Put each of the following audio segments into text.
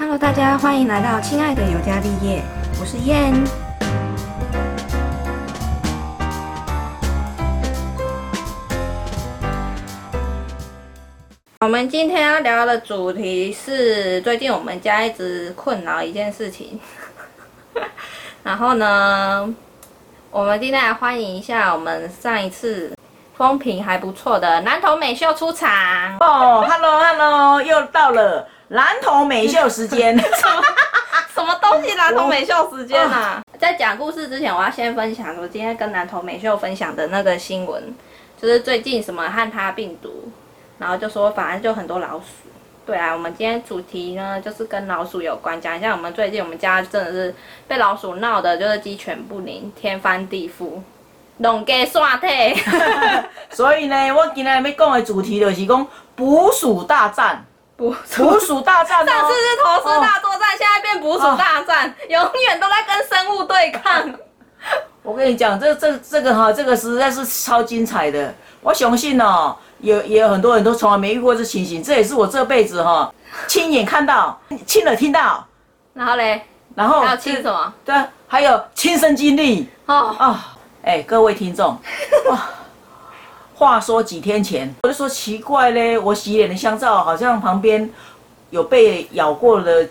Hello，大家欢迎来到亲爱的尤加利叶，我是燕。我们今天要聊的主题是最近我们家一直困扰一件事情。然后呢，我们今天来欢迎一下我们上一次风评还不错的南投美秀出场。哦，Hello Hello，又到了南投美秀时间。什么东西南投美秀时间啊？在讲故事之前，我要先分享我今天跟南投美秀分享的那个新闻，就是最近什么汉他病毒，然后就说反正就很多老鼠。对啊，我们今天主题呢就是跟老鼠有关，讲一下我们最近我们家真的是被老鼠闹的，就是鸡犬不宁，天翻地覆，弄给刷退。所以呢，我今天要讲的主题就是讲捕鼠大战。捕捕鼠大战，上次是投资大作战，现在变捕鼠大战，永远都在跟生物对抗。我跟你讲，这这这个哈，这个实在是超精彩的。我相信哦，有也有很多人都从来没遇过这情形，这也是我这辈子哈亲眼看到、亲耳听到。然后嘞，然后还有亲什么？对，还有亲身经历。哦哦，哎，各位听众，哇。话说几天前，我就说奇怪嘞，我洗脸的香皂好像旁边有被咬过的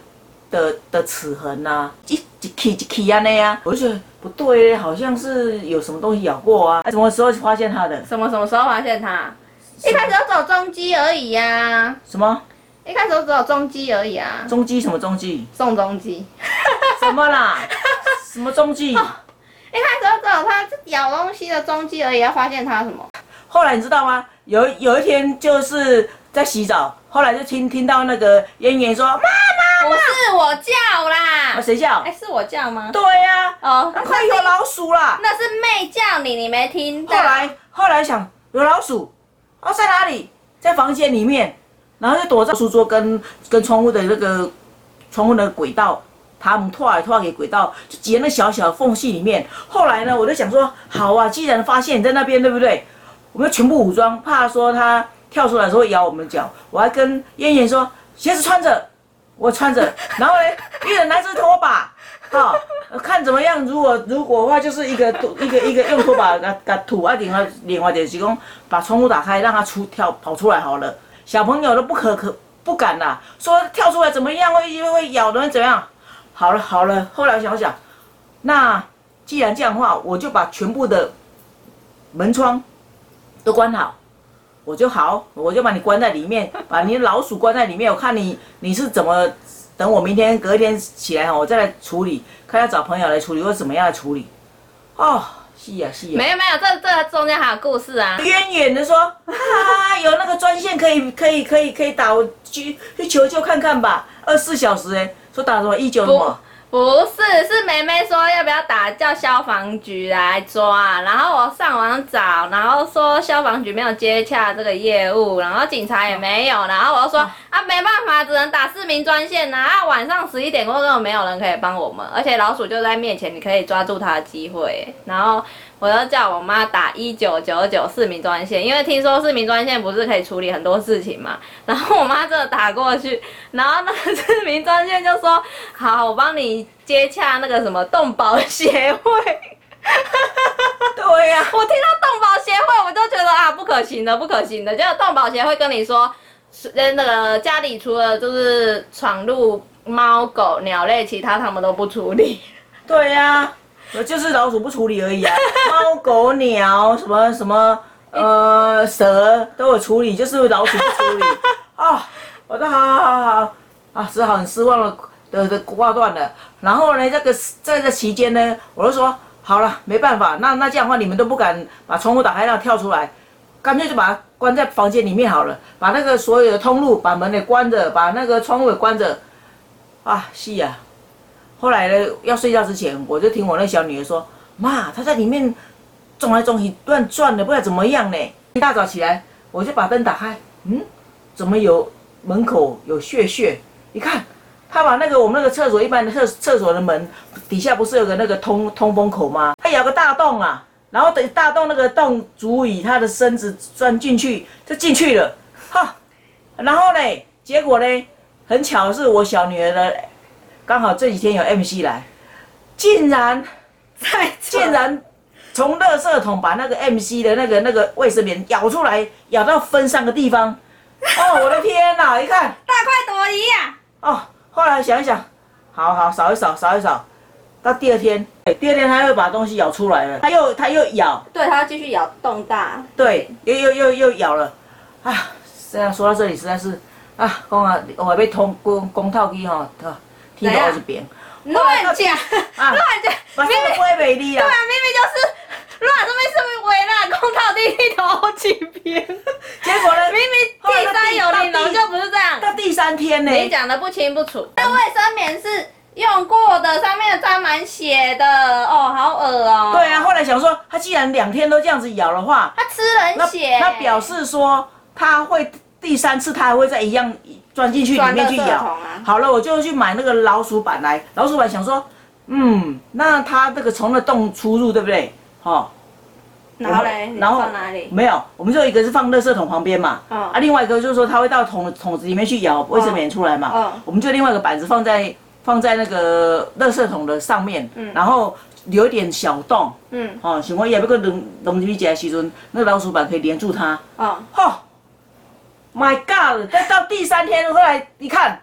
的的齿痕呐，一一起一起啊那样，我就觉得不对，好像是有什么东西咬过啊。什么时候发现它的？什么什么时候发现它？一开始只有中基而已呀。什么？一开始只有中基而已啊。中基什么中基？宋中基。什么啦？什么中基？一开始只有它咬东西的中基而已，要发现它什么？后来你知道吗？有有一天就是在洗澡，后来就听听到那个燕燕说：“妈妈，不是我叫啦，谁叫？哎，是我叫吗？对呀，哦，快有老鼠啦！那是妹叫你，你没听到。后来后来想有老鼠，哦，在哪里？在房间里面，然后就躲在书桌跟跟窗户的那个窗户的轨道，他们拖来拖给轨道，就挤那小小的缝隙里面。后来呢，我就想说，好啊，既然发现你在那边，对不对？我们全部武装，怕说它跳出来的时候咬我们脚。我还跟燕燕说，鞋子穿着，我穿着。然后呢，一人拿支拖把，好看怎么样？如果如果的话，就是一个一个一个用拖把给给土啊，另外另外就是讲把窗户打开，让它出跳跑出来好了。小朋友都不可可不敢啦，说跳出来怎么样会会咬的怎样？好了好了，后来想想，那既然这样的话，我就把全部的门窗。都关好，我就好，我就把你关在里面，把你老鼠关在里面。我看你你是怎么等我明天隔天起来哈，我再来处理，看要找朋友来处理，或者怎么样来处理。哦，是呀是呀。没有没有，这这中间还有故事啊。远远的说，啊，有那个专线可以可以可以可以打，我去去求救看看吧。二十四小时哎，说打什么一九什么。不是，是梅梅说要不要打叫消防局来抓，然后我上网找，然后说消防局没有接洽这个业务，然后警察也没有，然后我就说啊没办法，只能打市民专线呐，啊晚上十一点过根本没有人可以帮我们，而且老鼠就在面前，你可以抓住它的机会，然后。我要叫我妈打一九九九市民专线，因为听说市民专线不是可以处理很多事情嘛。然后我妈真的打过去，然后那个市民专线就说：“好，我帮你接洽那个什么动保协会。”对呀，我听到动保协会，我就觉得啊，不可行的，不可行的。结果动保协会跟你说，那个家里除了就是闯入猫狗鸟类，其他他们都不处理。对呀。我就是老鼠不处理而已啊，猫狗鸟什么什么呃蛇都有处理，就是老鼠不处理啊。我说好好好好啊，只好很失望了的的挂断了。然后呢，这个在这期间呢，我就说好了，没办法，那那这样的话你们都不敢把窗户打开让跳出来，干脆就把它关在房间里面好了，把那个所有的通路把门给关着，把那个窗户也关着。啊，是呀。后来呢，要睡觉之前，我就听我那小女儿说：“妈，她在里面转来转去乱转的，不知道怎么样呢。”一大早起来，我就把灯打开，嗯，怎么有门口有血血？一看，她把那个我们那个厕所一般的厕厕所的门底下不是有个那个通通风口吗？他咬个大洞啊，然后等大洞那个洞足以她的身子钻进去，就进去了，哈。然后呢，结果呢，很巧是我小女儿的，刚好这几天有 MC 来，竟然在竟然从垃圾桶把那个 MC 的那个那个卫生棉咬出来，咬到分三个地方。哦，我的天哪！你看，大快朵颐呀！哦，后来想一想，好好扫一扫，扫一扫。到第二天，哎第二天它又把东西咬出来了，它又它又咬，对，它要继续咬洞大。对，又又又又咬了。啊，这样说到这里实在是啊，公啊，我还被通公公套机哈，听到一边，乱讲，啊乱讲，把这个不会美丽啊。对啊，明明就是乱，这边是围了公套地一头好几边，结果呢，明明第三有玲珑就不是这样。到第三天呢，你讲的不清不楚。那卫生棉是用过的，上面沾满血的，哦，好恶哦。对啊，后来想说，他既然两天都这样子咬的话，他吃人血。那表示说他会第三次它还会再一样钻进去里面去咬。好了，我就去买那个老鼠板来，老鼠板想说，嗯，那它这个从那洞出入，对不对？哦，然后嘞，然后放哪里？没有，我们就一个是放垃圾桶旁边嘛，嗯。啊，另外一个就是说它会到桶桶子里面去咬卫生棉出来嘛，嗯。我们就另外一个板子放在放在那个垃圾桶的上面，嗯。然后留一点小洞，嗯，哦，想我也要个扔扔进去的时阵，那个老鼠板可以连住它，哦，吼、My God！再到第三天，后来一看，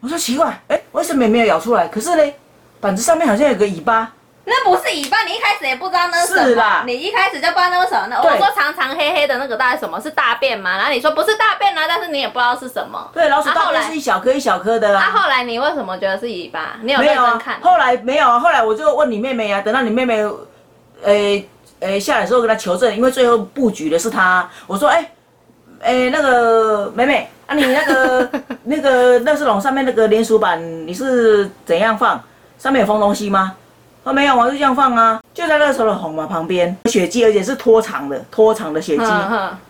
我说奇怪，哎，为什么也没有咬出来？可是呢，板子上面好像有个尾巴，那不是尾巴，你一开始也不知道那是什么。你一开始就不知道那是什么。那我说长长黑黑的那个大概什么？是大便吗？然后你说不是大便啊，但是你也不知道是什么。对，老鼠大便是一小颗一小颗的那、啊。后来你为什么觉得是尾巴？你有没有啊认真看？，后来没有啊，后来我就问你妹妹啊，等到你妹妹，呃呃下来的时候跟她求证，因为最后布局的是她，我说哎，哎那个妹妹啊，你那个 那个垃圾桶上面那个连锁板你是怎样放？上面有放东西吗？啊没有，我就这样放啊，就在垃圾桶嘛旁边，血迹，而且是拖长的，拖长的血迹。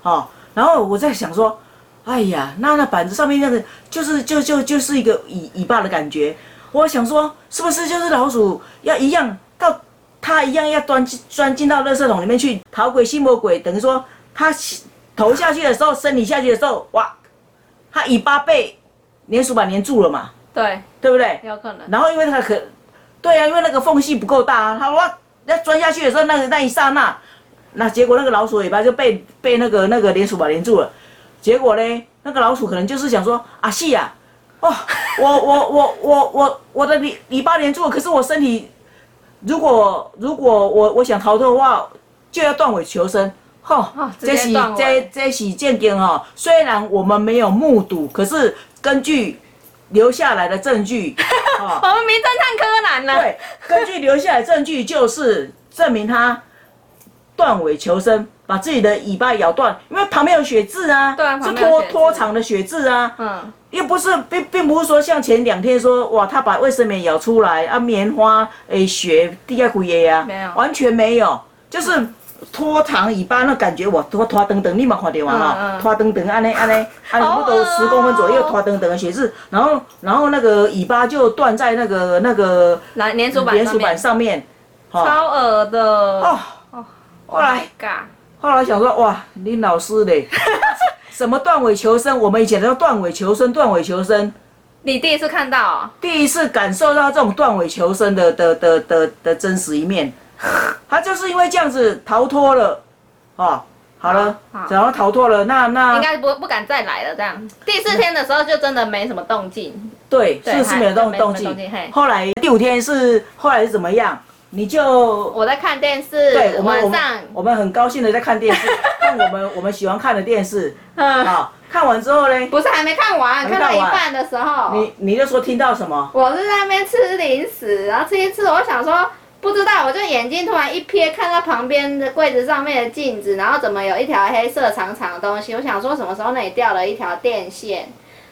哦，然后我在想说，哎呀，那那板子上面那个就是就就就是一个尾尾巴的感觉，我想说是不是就是老鼠要一样到它一样要钻进钻进到垃圾桶里面去逃鬼吸魔鬼，等于说它头下去的时候，身体下去的时候，哇，它尾巴被粘鼠板粘住了嘛，对，对不对？有可能。然后因为它可，对啊，因为那个缝隙不够大啊，它哇要钻下去的时候，那个那一刹那，那结果那个老鼠尾巴就被被那个那个粘鼠板粘住了，结果呢，那个老鼠可能就是想说啊是呀、哦，我我我我我我的尾尾巴粘住了，可是我身体如果如果我我想逃脱的话，就要断尾求生。吼、哦直这是这这是见经哦。虽然我们没有目睹，可是根据留下来的证据，哦，我们名侦探柯南呢？对，根据留下来的证据，就是证明他断尾求生，把自己的尾巴咬断，因为旁边有血渍啊，对啊是拖拖长的血渍啊，嗯，又不是并并不是说像前两天说哇，他把卫生棉咬出来啊，棉花诶血滴下鬼呀，没有完全没有，就是。拖长尾巴那感觉，我拖拖等等，你嘛看到嘛嗯哈，嗯拖等等，安尼安尼，安尼 不都十公分左右哦拖等等的血渍，然后然后那个尾巴就断在那个那个来粘鼠板粘鼠板上面，超恶的。哦，后来嘎，后来想说哇，林老师嘞，什么断尾求生？我们以前都断尾求生，断尾求生。你第一次看到哦？第一次感受到这种断尾求生的的的的的真实一面，他就是因为这样子逃脱了，哦，好了，然后逃脱了，那那应该不不敢再来了，这样。第四天的时候就真的没什么动静，对，对是是没有动还动静。后来第五天是后来是怎么样？你就我在看电视，对我们我们晚上，我们很高兴的在看电视，看我们我们喜欢看的电视 嗯，啊。看完之后呢，不是还没看完，看到一半的时候，你你就说听到什么？我是在那边吃零食，然后吃一吃，我想说不知道，我就眼睛突然一瞥，看到旁边的柜子上面的镜子，然后怎么有一条黑色长长的东西，我想说什么时候那里掉了一条电线，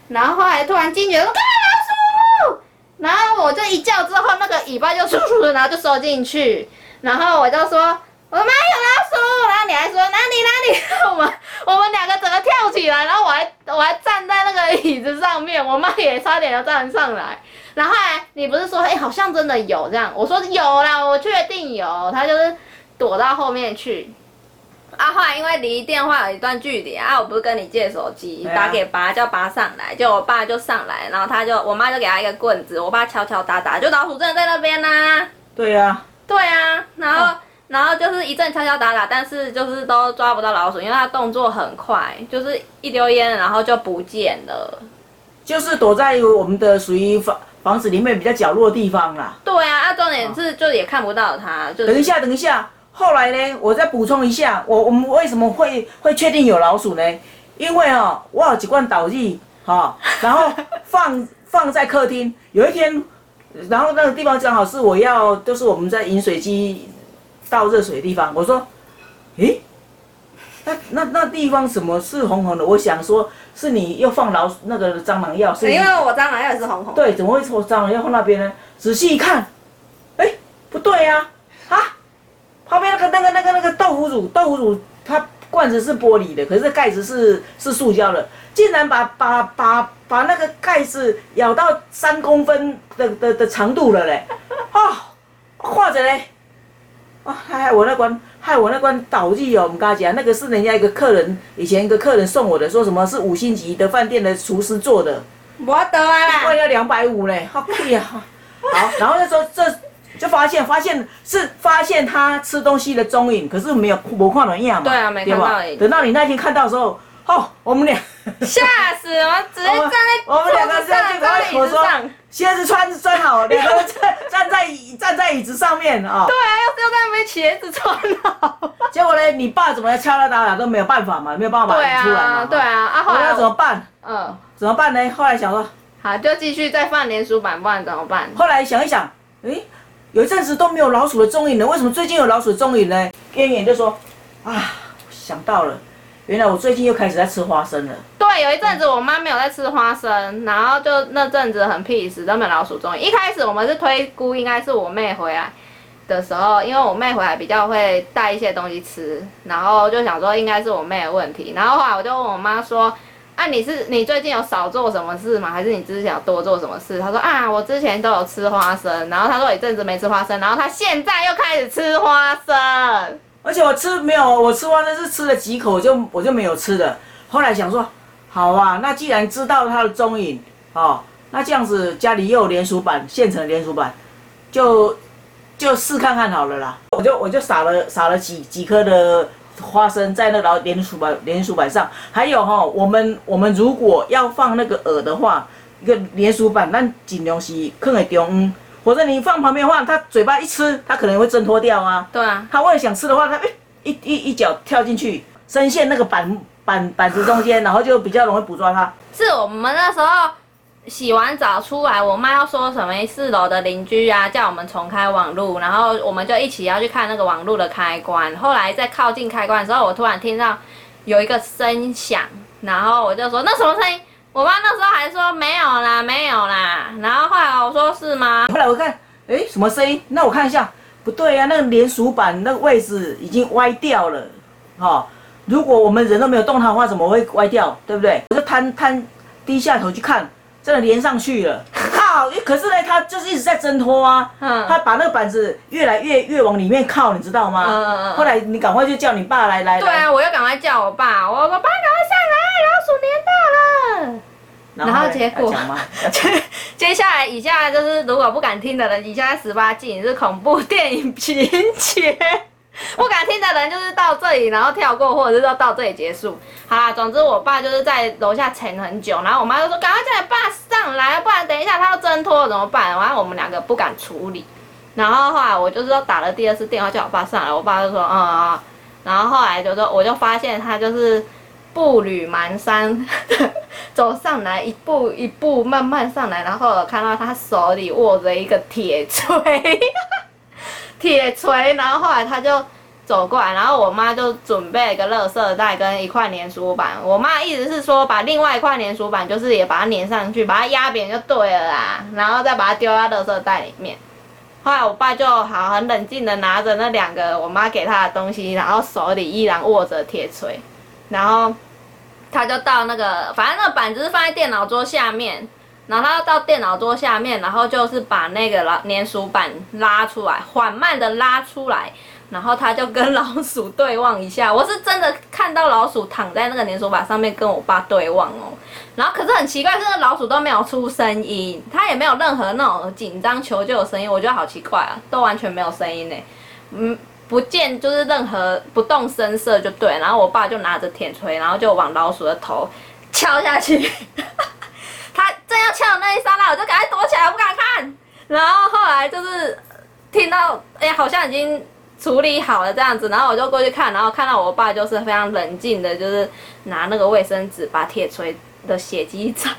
然后后来突然惊觉说，啊老鼠，然后我就一叫之后，那个尾巴就嗖嗖的，然后就收进去，然后我就说。我妈有老鼠，然后你还说哪里哪里，我们我们两个整个跳起来，然后我还我还站在那个椅子上面，我妈也差点要站上来。然后后来你不是说，哎、好像真的有这样？我说有啦，我确定有。他就是躲到后面去。啊，后来因为离电话有一段距离啊，我不是跟你借手机，打给爸叫爸上来，就我爸就上来，然后他就我妈就给他一个棍子，我爸敲敲打打，就老鼠真的在那边啦、对呀、对啊，然后、然后就是一阵敲敲打打，但是就是都抓不到老鼠，因为它动作很快，就是一丢烟然后就不见了。就是躲在我们的属于房房子里面比较角落的地方啦。对啊，啊重点是就也看不到它，就是等一下，等一下，后来呢，我再补充一下，我我们为什么会会确定有老鼠呢？因为哦，我有几罐导剂，哈、然后放 放在客厅。有一天，然后那个地方正好是我要，就是我们在饮水机倒热水的地方。我说，诶，那那那地方什么是红红的？我想说，是你又放老鼠那个蟑螂药，是你因为我蟑螂药也是红红。对，怎么会从蟑螂药放那边呢？仔细一看，哎，不对呀、啊，旁边那个那个那个那个豆腐乳，豆腐乳它罐子是玻璃的，可是盖子是是塑胶的，竟然把把把把那个盖子咬到三公分的的的长度了嘞，啊，画着嘞，啊，害我那关害我那关倒闭哦，我们跟他讲，那个是人家一个客人以前一个客人送我的，说什么是五星级的饭店的厨师做的。我得啊啦，罐要两百五嘞，好贵呀！好，然后那时候这就发现，发现是发现他吃东西的踪影，可是没有没看到样嘛，对啊没看吧到等到你那天看到的时候，哦，我们俩吓死我！直接站在我们两个站在椅我说子上。鞋子穿穿好，两个人站站在椅站在椅子上面啊。对啊，又又在那边鞋子穿好。结果呢，你爸怎么敲敲打打都没有办法嘛，没有办法出来嘛啊，。对啊，啊后来要怎么我办？嗯，怎么办呢？后来想说，好，就继续再放连鼠板，不然怎么办？后来想一想，诶，有一阵子都没有老鼠的踪影了，为什么最近有老鼠的踪影呢？边缘就说，啊，想到了，原来我最近又开始在吃花生了。对，有一阵子我妈没有在吃花生，然后就那阵子很 peace，都没有老鼠踪影。一开始我们是推估应该是我妹回来的时候，因为我妹回来比较会带一些东西吃，然后就想说应该是我妹的问题。然后后来我就问我妈说。啊，你是你最近有少做什么事吗？还是你之前有多做什么事？她说啊，我之前都有吃花生，然后她说一阵子没吃花生，然后她现在又开始吃花生。而且我吃没有，我吃花生是吃了几口就我就没有吃了。后来想说，好啊，那既然知道它的踪影，哦，那这样子家里又有连鼠板，现成的连鼠板，就就试看看好了啦。我就我就撒了撒了几几颗的花生在那老连鼠板连鼠板上，还有哈、我们我们如果要放那个饵的话，一个连鼠板，那尽量是放在中央，否则你放旁边的话，它嘴巴一吃，它可能会挣脱掉啊。对啊，它为了想吃的话，它哎一一一脚跳进去，深陷那个板板板子中间，然后就比较容易捕捉它。是我们那时候洗完澡出来，我妈要说什么四楼的邻居啊，叫我们重开网路，然后我们就一起要去看那个网路的开关。后来在靠近开关的时候，我突然听到有一个声响，然后我就说那什么声音？我妈那时候还说没有啦，没有啦。然后后来我说是吗？后来我看，哎，什么声音？那我看一下，不对啊，那个连锁板那个位置已经歪掉了，哈、如果我们人都没有动它的话，怎么会歪掉？对不对？我就摊摊低下头去看，真的连上去了。靠！可是呢，他就是一直在挣脱啊。嗯它把那个板子越来越越往里面靠，你知道吗？嗯嗯嗯后来你赶快就叫你爸来来来。对啊，我又赶快叫我爸，我我爸赶快上来，老鼠连到了。然后呢结果？接下来以下就是如果不敢听的人，以下十八禁是恐怖电影情节。不敢听的人就是到这里，然后跳过，或者是说到这里结束。好啦，总之我爸就是在楼下沉很久，然后我妈就说赶快叫你爸上来，不然等一下他要挣脱了怎么办？然后我们两个不敢处理。然后后来我就是说打了第二次电话叫我爸上来，我爸就说嗯啊、然后后来就说我就发现他就是步履蹒跚 走上来，一步一步慢慢上来，然后我看到他手里握着一个铁锤，铁锤，然后后来他就走过来，然后我妈就准备一个垃圾袋跟一块粘鼠板。我妈意思是说，把另外一块粘鼠板就是也把它粘上去，把它压扁就对了啦，然后再把它丢到垃圾袋里面。后来我爸就好很冷静的拿着那两个我妈给他的东西，然后手里依然握着铁锤，然后他就到那个，反正那个板子是放在电脑桌下面，然后他到电脑桌下面，然后就是把那个拉粘鼠板拉出来，缓慢的拉出来，然后他就跟老鼠对望一下，我是真的看到老鼠躺在那个粘鼠板上面跟我爸对望哦。然后可是很奇怪，这个老鼠都没有出声音，它也没有任何那种紧张求救的声音，我觉得好奇怪啊，都完全没有声音呢。嗯，不见就是任何不动声色就对。然后我爸就拿着铁锤，然后就往老鼠的头敲下去。他正要敲的那一刹那，我就赶快躲起来，我不敢看。然后后来就是听到，哎，好像已经处理好了这样子，然后我就过去看，然后看到我爸就是非常冷静的，就是拿那个卫生纸把铁锤的血迹擦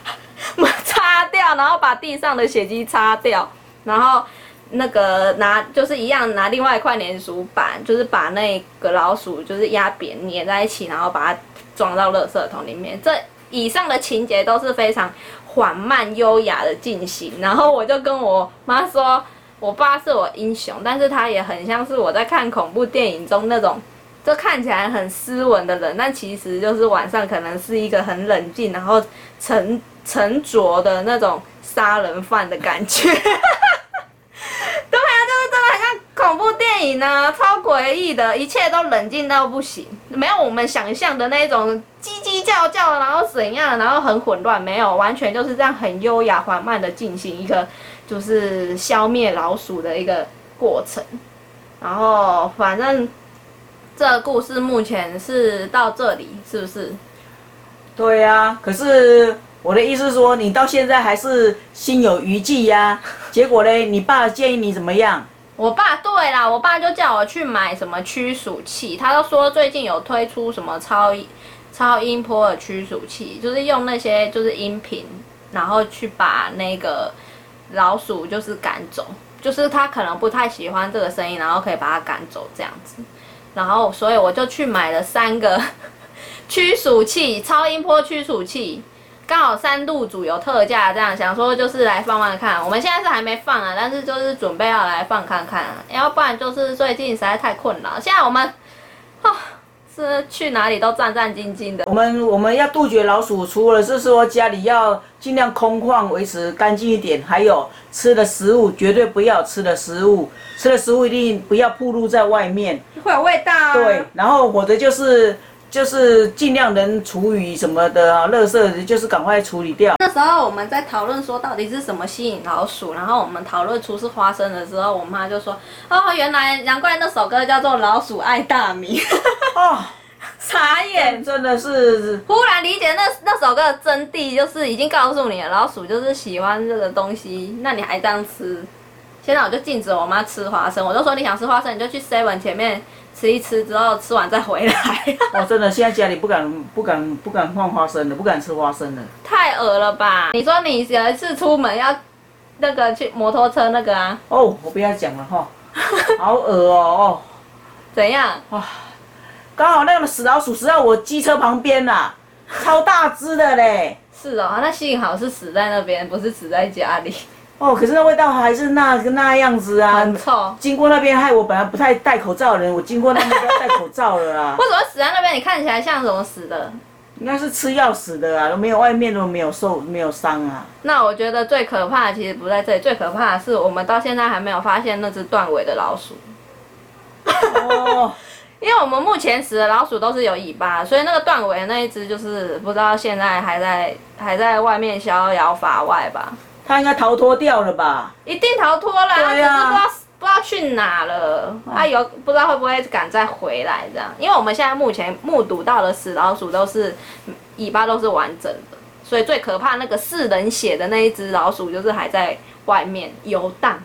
擦掉，然后把地上的血迹擦掉，然后那个拿就是一样拿另外一块粘鼠板，就是把那个老鼠就是压扁粘在一起，然后把它装到垃圾桶里面。这以上的情节都是非常。缓慢优雅的进行，然后我就跟我妈说，我爸是我英雄，但是他也很像是我在看恐怖电影中那种，就看起来很斯文的人，但其实就是晚上可能是一个很冷静，然后沉沉着的那种杀人犯的感觉。恐怖电影呢，超诡异的，一切都冷静到不行，没有我们想象的那种叽叽叫叫，然后怎样，然后很混乱，没有，完全就是这样很优雅缓慢的进行一个就是消灭老鼠的一个过程。然后反正这故事目前是到这里，是不是？对呀，可是。我的意思是说，你到现在还是心有余悸呀。结果嘞，你爸建议你怎么样？我爸对啦，我爸就叫我去买什么驱鼠器，他都说最近有推出什么超超音波的驱鼠器，就是用那些就是音频，然后去把那个老鼠就是赶走，就是他可能不太喜欢这个声音，然后可以把它赶走这样子。然后所以我就去买了三个 驱鼠器，超音波驱鼠器。刚好三度主有特价，这样想说就是来放放看。我们现在是还没放啊，但是就是准备要来放看看。要不然就是最近实在太困了。现在我们，啊，是去哪里都战战兢兢的。我们我们要杜绝老鼠，除了是说家里要尽量空旷，维持干净一点，还有吃的食物绝对不要吃的食物，吃的食物一定不要暴露在外面，会有味道。对，然后我的就是。就是尽量能处理什么的啊，垃圾就是赶快处理掉。那时候我们在讨论说到底是什么吸引老鼠，然后我们讨论出是花生的时候，我妈就说：“哦，原来难怪那首歌叫做《老鼠爱大米》。”哦，傻眼，真的是忽然理解那那首歌的真谛，就是已经告诉你了，老鼠就是喜欢这个东西，那你还这样吃？现在我就禁止我妈吃花生，我就说你想吃花生，你就去 seven 前面。吃一吃之后，吃完再回来。哦，真的，现在家里不敢、不敢、不敢放花生了，不敢吃花生了。太恶了吧？你说你有一次出门要那个去摩托车那个啊？哦，我不要讲了哈，好恶哦哦。怎样？哇，刚好那个死老鼠死在我机车旁边啦，超大只的嘞。是哦，那幸好是死在那边，不是死在家里。哦，可是那味道还是那个那样子啊，很臭。经过那边，害我本来不太戴口罩的人，我经过那边都要戴口罩了啊。为什么死在那边？你看起来像什么死的？应该是吃药死的啊，都没有外面都没有受没有伤啊。那我觉得最可怕的其实不在这里，最可怕的是我们到现在还没有发现那只断尾的老鼠。哦，因为我们目前死的老鼠都是有尾巴，所以那个断尾的那一只就是不知道现在还在还在外面逍遥法外吧。他应该逃脱掉了吧？一定逃脱了，只是不知道不知道去哪了。他有不知道会不会敢再回来这样？因为我们现在目前目睹到的死老鼠都是尾巴都是完整的，所以最可怕那个四人血的那一只老鼠就是还在外面游荡。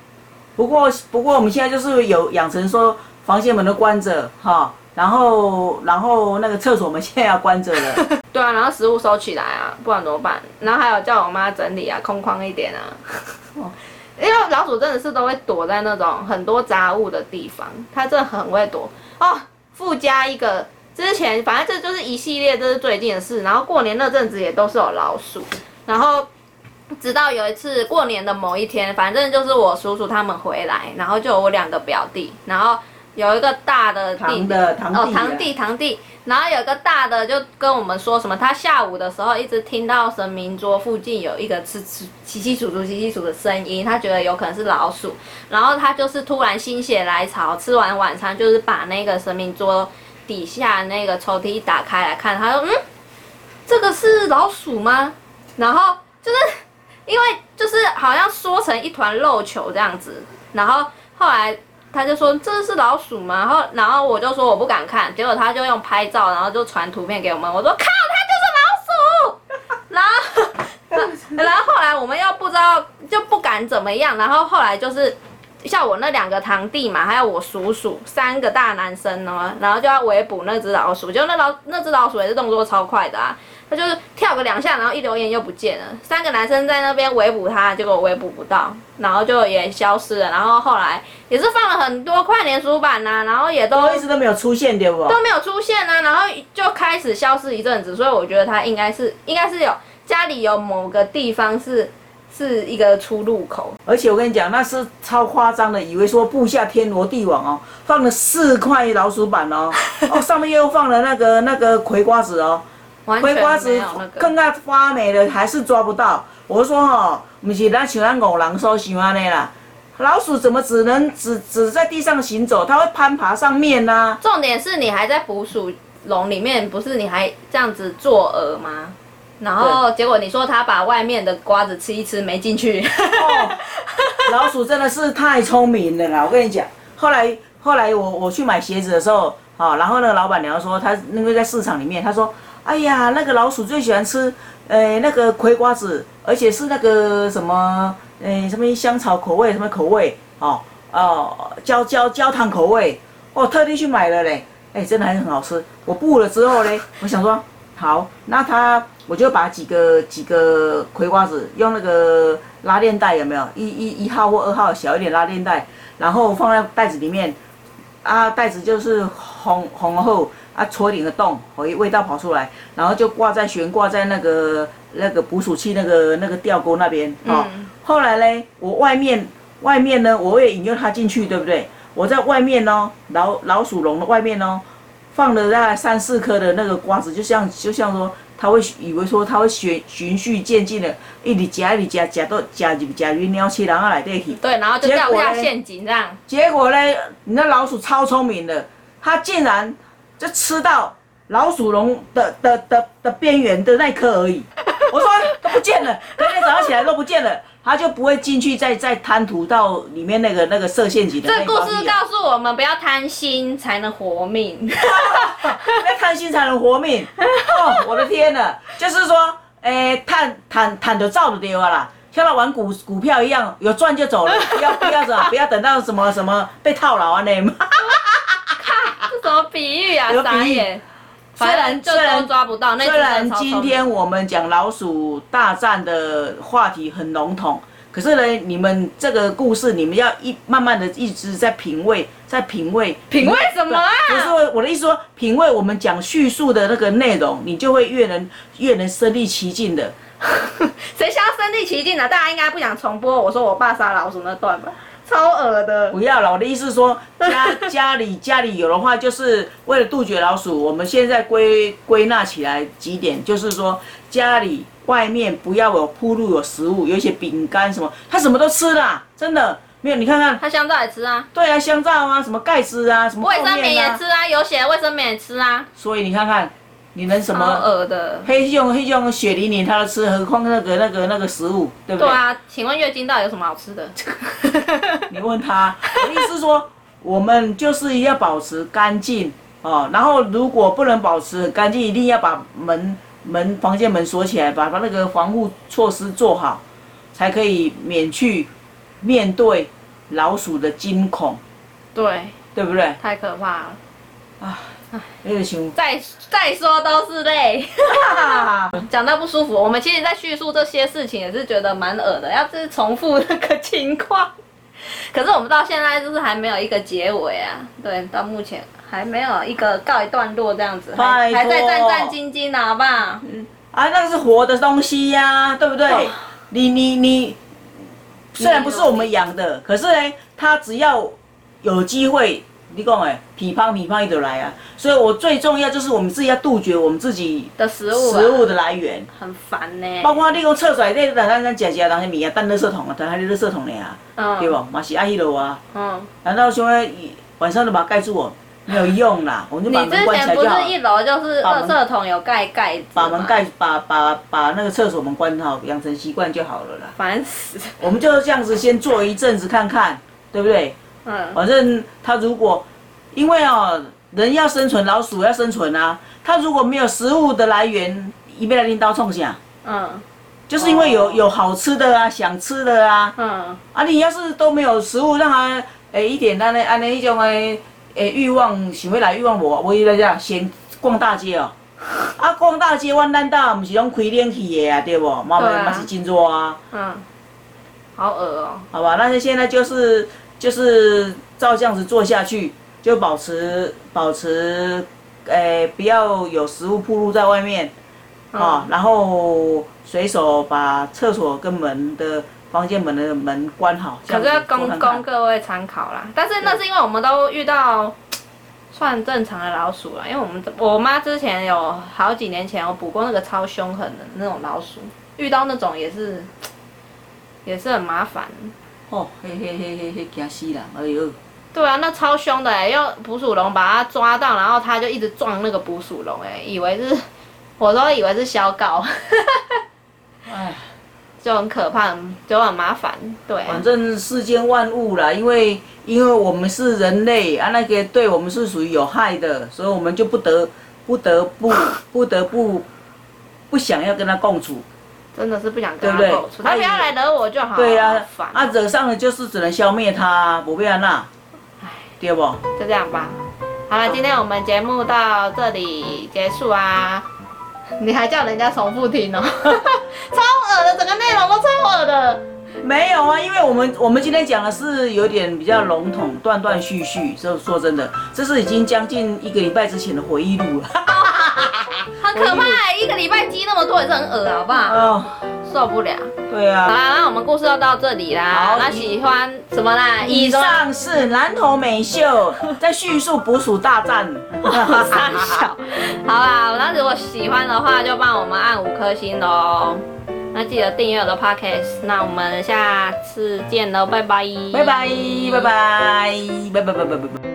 不过不过我们现在就是有养成说房间门都关着哈。然后，然后那个厕所门现在要关着了。对啊，然后食物收起来啊，不然怎么办？然后还有叫我妈整理啊，空旷一点啊。因为老鼠真的是都会躲在那种很多杂物的地方，它真的很会躲哦。附加一个，之前反正这就是一系列，这是最近的事。然后过年那阵子也都是有老鼠，然后直到有一次过年的某一天，反正就是我叔叔他们回来，然后就有我两个表弟，然后。有一个大的弟堂的堂弟啊哦，堂弟堂弟，然后有一个大的就跟我们说什么，他下午的时候一直听到神明桌附近有一个吃吃稀稀疏疏稀稀疏的声音，他觉得有可能是老鼠，然后他就是突然心血来潮，吃完晚餐就是把那个神明桌底下那个抽屉一打开来看，他说嗯，这个是老鼠吗？然后就是因为就是好像缩成一团肉球这样子，然后后来他就说这是老鼠吗？然后然后我就说我不敢看，结果他就用拍照，然后就传图片给我们，我说靠，它就是老鼠，然后 然后后来我们又不知道就不敢怎么样，然后后来就是。像我那两个堂弟嘛，还有我叔叔，三个大男生哦，然后就要围捕那只老鼠，就那老那只老鼠也是动作超快的啊，他就是跳个两下，然后一留言又不见了。三个男生在那边围捕他，结果围捕不到，然后就也消失了。然后后来也是放了很多快年书版呐、然后也都都一直都没有出现，对不？都没有出现啊，然后就开始消失一阵子。所以我觉得他应该是应该是有家里有某个地方是是一个出入口。而且我跟你讲，那是超夸张的，以为说布下天罗地网哦，放了四块老鼠板哦，哦上面又放了那个那个葵瓜子哦，葵瓜子。更加发霉了，还是抓不到。我说哦，不是咱像咱五郎所想安尼啦，老鼠怎么只能只只在地上行走？它会攀爬上面呐、重点是你还在捕鼠笼里面，不是你还这样子作饵吗？然后结果你说他把外面的瓜子吃一吃没进去，哦，老鼠真的是太聪明了啦！我跟你讲，后来后来我我去买鞋子的时候，啊，然后那个老板娘说，她那个在市场里面，她说，哎呀，那个老鼠最喜欢吃，呃，那个葵瓜子，而且是那个什么，呃，什么香草口味，什么口味，哦哦，焦焦焦糖口味，我特地去买了嘞，哎，真的还是很好吃。我布了之后嘞，我想说，好，那它我就把几个几个葵瓜子用那个拉链袋有没有？一一一号或二号小一点拉链袋，然后放在袋子里面，啊，袋子就是红红后啊，戳一点个洞，哦味道跑出来，然后就挂在悬挂在那个那个捕鼠器那个那个吊钩那边哦。嗯后来嘞，我外面外面呢，我也引诱它进去，对不对？我在外面哦，老老鼠笼的外面哦，放了大概三四颗的那个瓜子，就像就像说，它会以为说它会循循序渐进的，一直夹一直夹，夹到夹入夹入鸟鼠人啊内底去。对，然后就结掉下陷阱这样。结果呢，你那老鼠超聪明的，它竟然就吃到老鼠笼的的的的边缘的那颗而已。我说都不见了，隔天早上起来都不见了，他就不会进去再 再贪图到里面那个那个设陷阱的这。故事告诉我们，不要贪心才能活命。要贪心才能活命。哦，我的天呐，就是说，诶、贪贪贪得照的对了啦。像他玩股股票一样，有赚就走了，不要不要什么，不要等到什么什么被套牢啊那。这什么比喻啊？有比喻。虽然虽然都抓不到，虽然今天我们讲老鼠大战的话题很笼统，可是呢，你们这个故事，你们要一慢慢的一直在品味，在品味。品味什么啊不是我的意思说，品味我们讲叙述的那个内容，你就会越能越能身临其境的。谁想要身临其境呢？大家应该不想重播我说我爸杀老鼠那段吧，超恶的。不要了，我的意思是说，家 家里家里有的话，就是为了杜绝老鼠，我们现在归归纳起来几点，就是说家里外面不要有铺路有食物，有一些饼干什么，它什么都吃啦，真的没有。你看看，它香皂也吃啊，对啊，香皂啊，什么钙质啊，什么泡卫生棉也吃啊，有血的卫生棉也吃啊，所以你看看，你能什么？恶的。黑熊黑熊血淋淋，他都吃，何况那个那个那个食物，对不对？对啊，请问月经到底有什么好吃的？你问他，我的意思说，我们就是要保持干净哦。然后如果不能保持干净，一定要把门门房间门锁起来，把把那个防护措施做好，才可以免去面对老鼠的惊恐，对，对不对？太可怕了。再再说都是泪，讲到不舒服。我们其实，在叙述这些事情也是觉得蛮恶的，要是重复那个情况。可是我们到现在就是还没有一个结尾啊，对，到目前还没有一个告一段落这样子，还还在战战兢兢的好不好？啊，那个是活的东西呀、对不对？哦你你你，虽然不是我们养的，可是呢，它只要有机会你讲诶，噼乓噼乓伊就来啊。所以我最重要就是我们自己要杜绝我们自己的食物、啊，食物的来源，很烦呢、包括你讲厕所内底，咱咱咱食食人迄物啊，等垃圾桶啊，等迄垃圾桶尔啊，对嗯无？嘛是爱迄落啊。嗯，难道说晚上都把它盖住哦？没有用啦，我们就把门关起来就好前不是。一楼就是垃圾桶有盖盖子把门盖，把把把那个厕所门关好，养成习惯就好了啦。烦死。我们就这样子先做一阵子看看，对不对？嗯，反正它如果，因为哦，人要生存，老鼠要生存啊。它如果没有食物的来源，一边来拎刀冲下，嗯就是因为有哦有好吃的啊，想吃的啊。嗯，啊，你要是都没有食物，让它诶一点安尼安尼迄种诶诶欲望想要来欲望无，我伊来讲先逛大街哦。啊，逛大街，阮咱搭毋是拢开冷气的啊，对无？嘛对啊嘛是真热啊，嗯，好恶哦、好吧？那现在就是就是照这样子做下去，就保持保持诶不要有食物暴露在外面啊、然后随手把厕所跟门的房间门的门关好。可是要供供各位参考啦。但是那是因为我们都遇到算正常的老鼠了，因为我们我妈之前有好几年前有捕过那个超凶狠的那种老鼠，遇到那种也是也是很麻烦。哦，嘿嘿嘿嘿嘿，惊死人！哎呦，对啊，那超凶的哎、用捕鼠笼把它抓到，然后它就一直撞那个捕鼠笼哎，以为是我都以为是小狗，哎，就很可怕，就很麻烦。对啊、反正世间万物啦，因为因为我们是人类啊，那个对我们是属于有害的，所以我们就不得不得不不得不不想要跟它共处。真的是不想跟他对不对共处，它不要来惹我就好。对呀、好烦啊，惹上了就是只能消灭他，不变那，对不？就这样吧。好了，今天我们节目到这里结束啊。你还叫人家重复听哦，超恶的，整个内容都超恶的。没有啊，因为我们我们今天讲的是有点比较笼统、断断续续。就说真的，这是已经将近一个礼拜之前的回忆录了。很可怕、一个礼拜积那么多也是很恶，好不好？哦、受不了。对啊。好啦，那我们故事就到这里啦。那喜欢什么啦？以上是男童美秀 在叙述捕鼠大战。好啦，那如果喜欢的话，就帮我们按五颗星喽。那记得订阅我的 podcast，那我们下次见喽，拜拜，拜拜，拜拜，拜拜，拜拜，拜拜。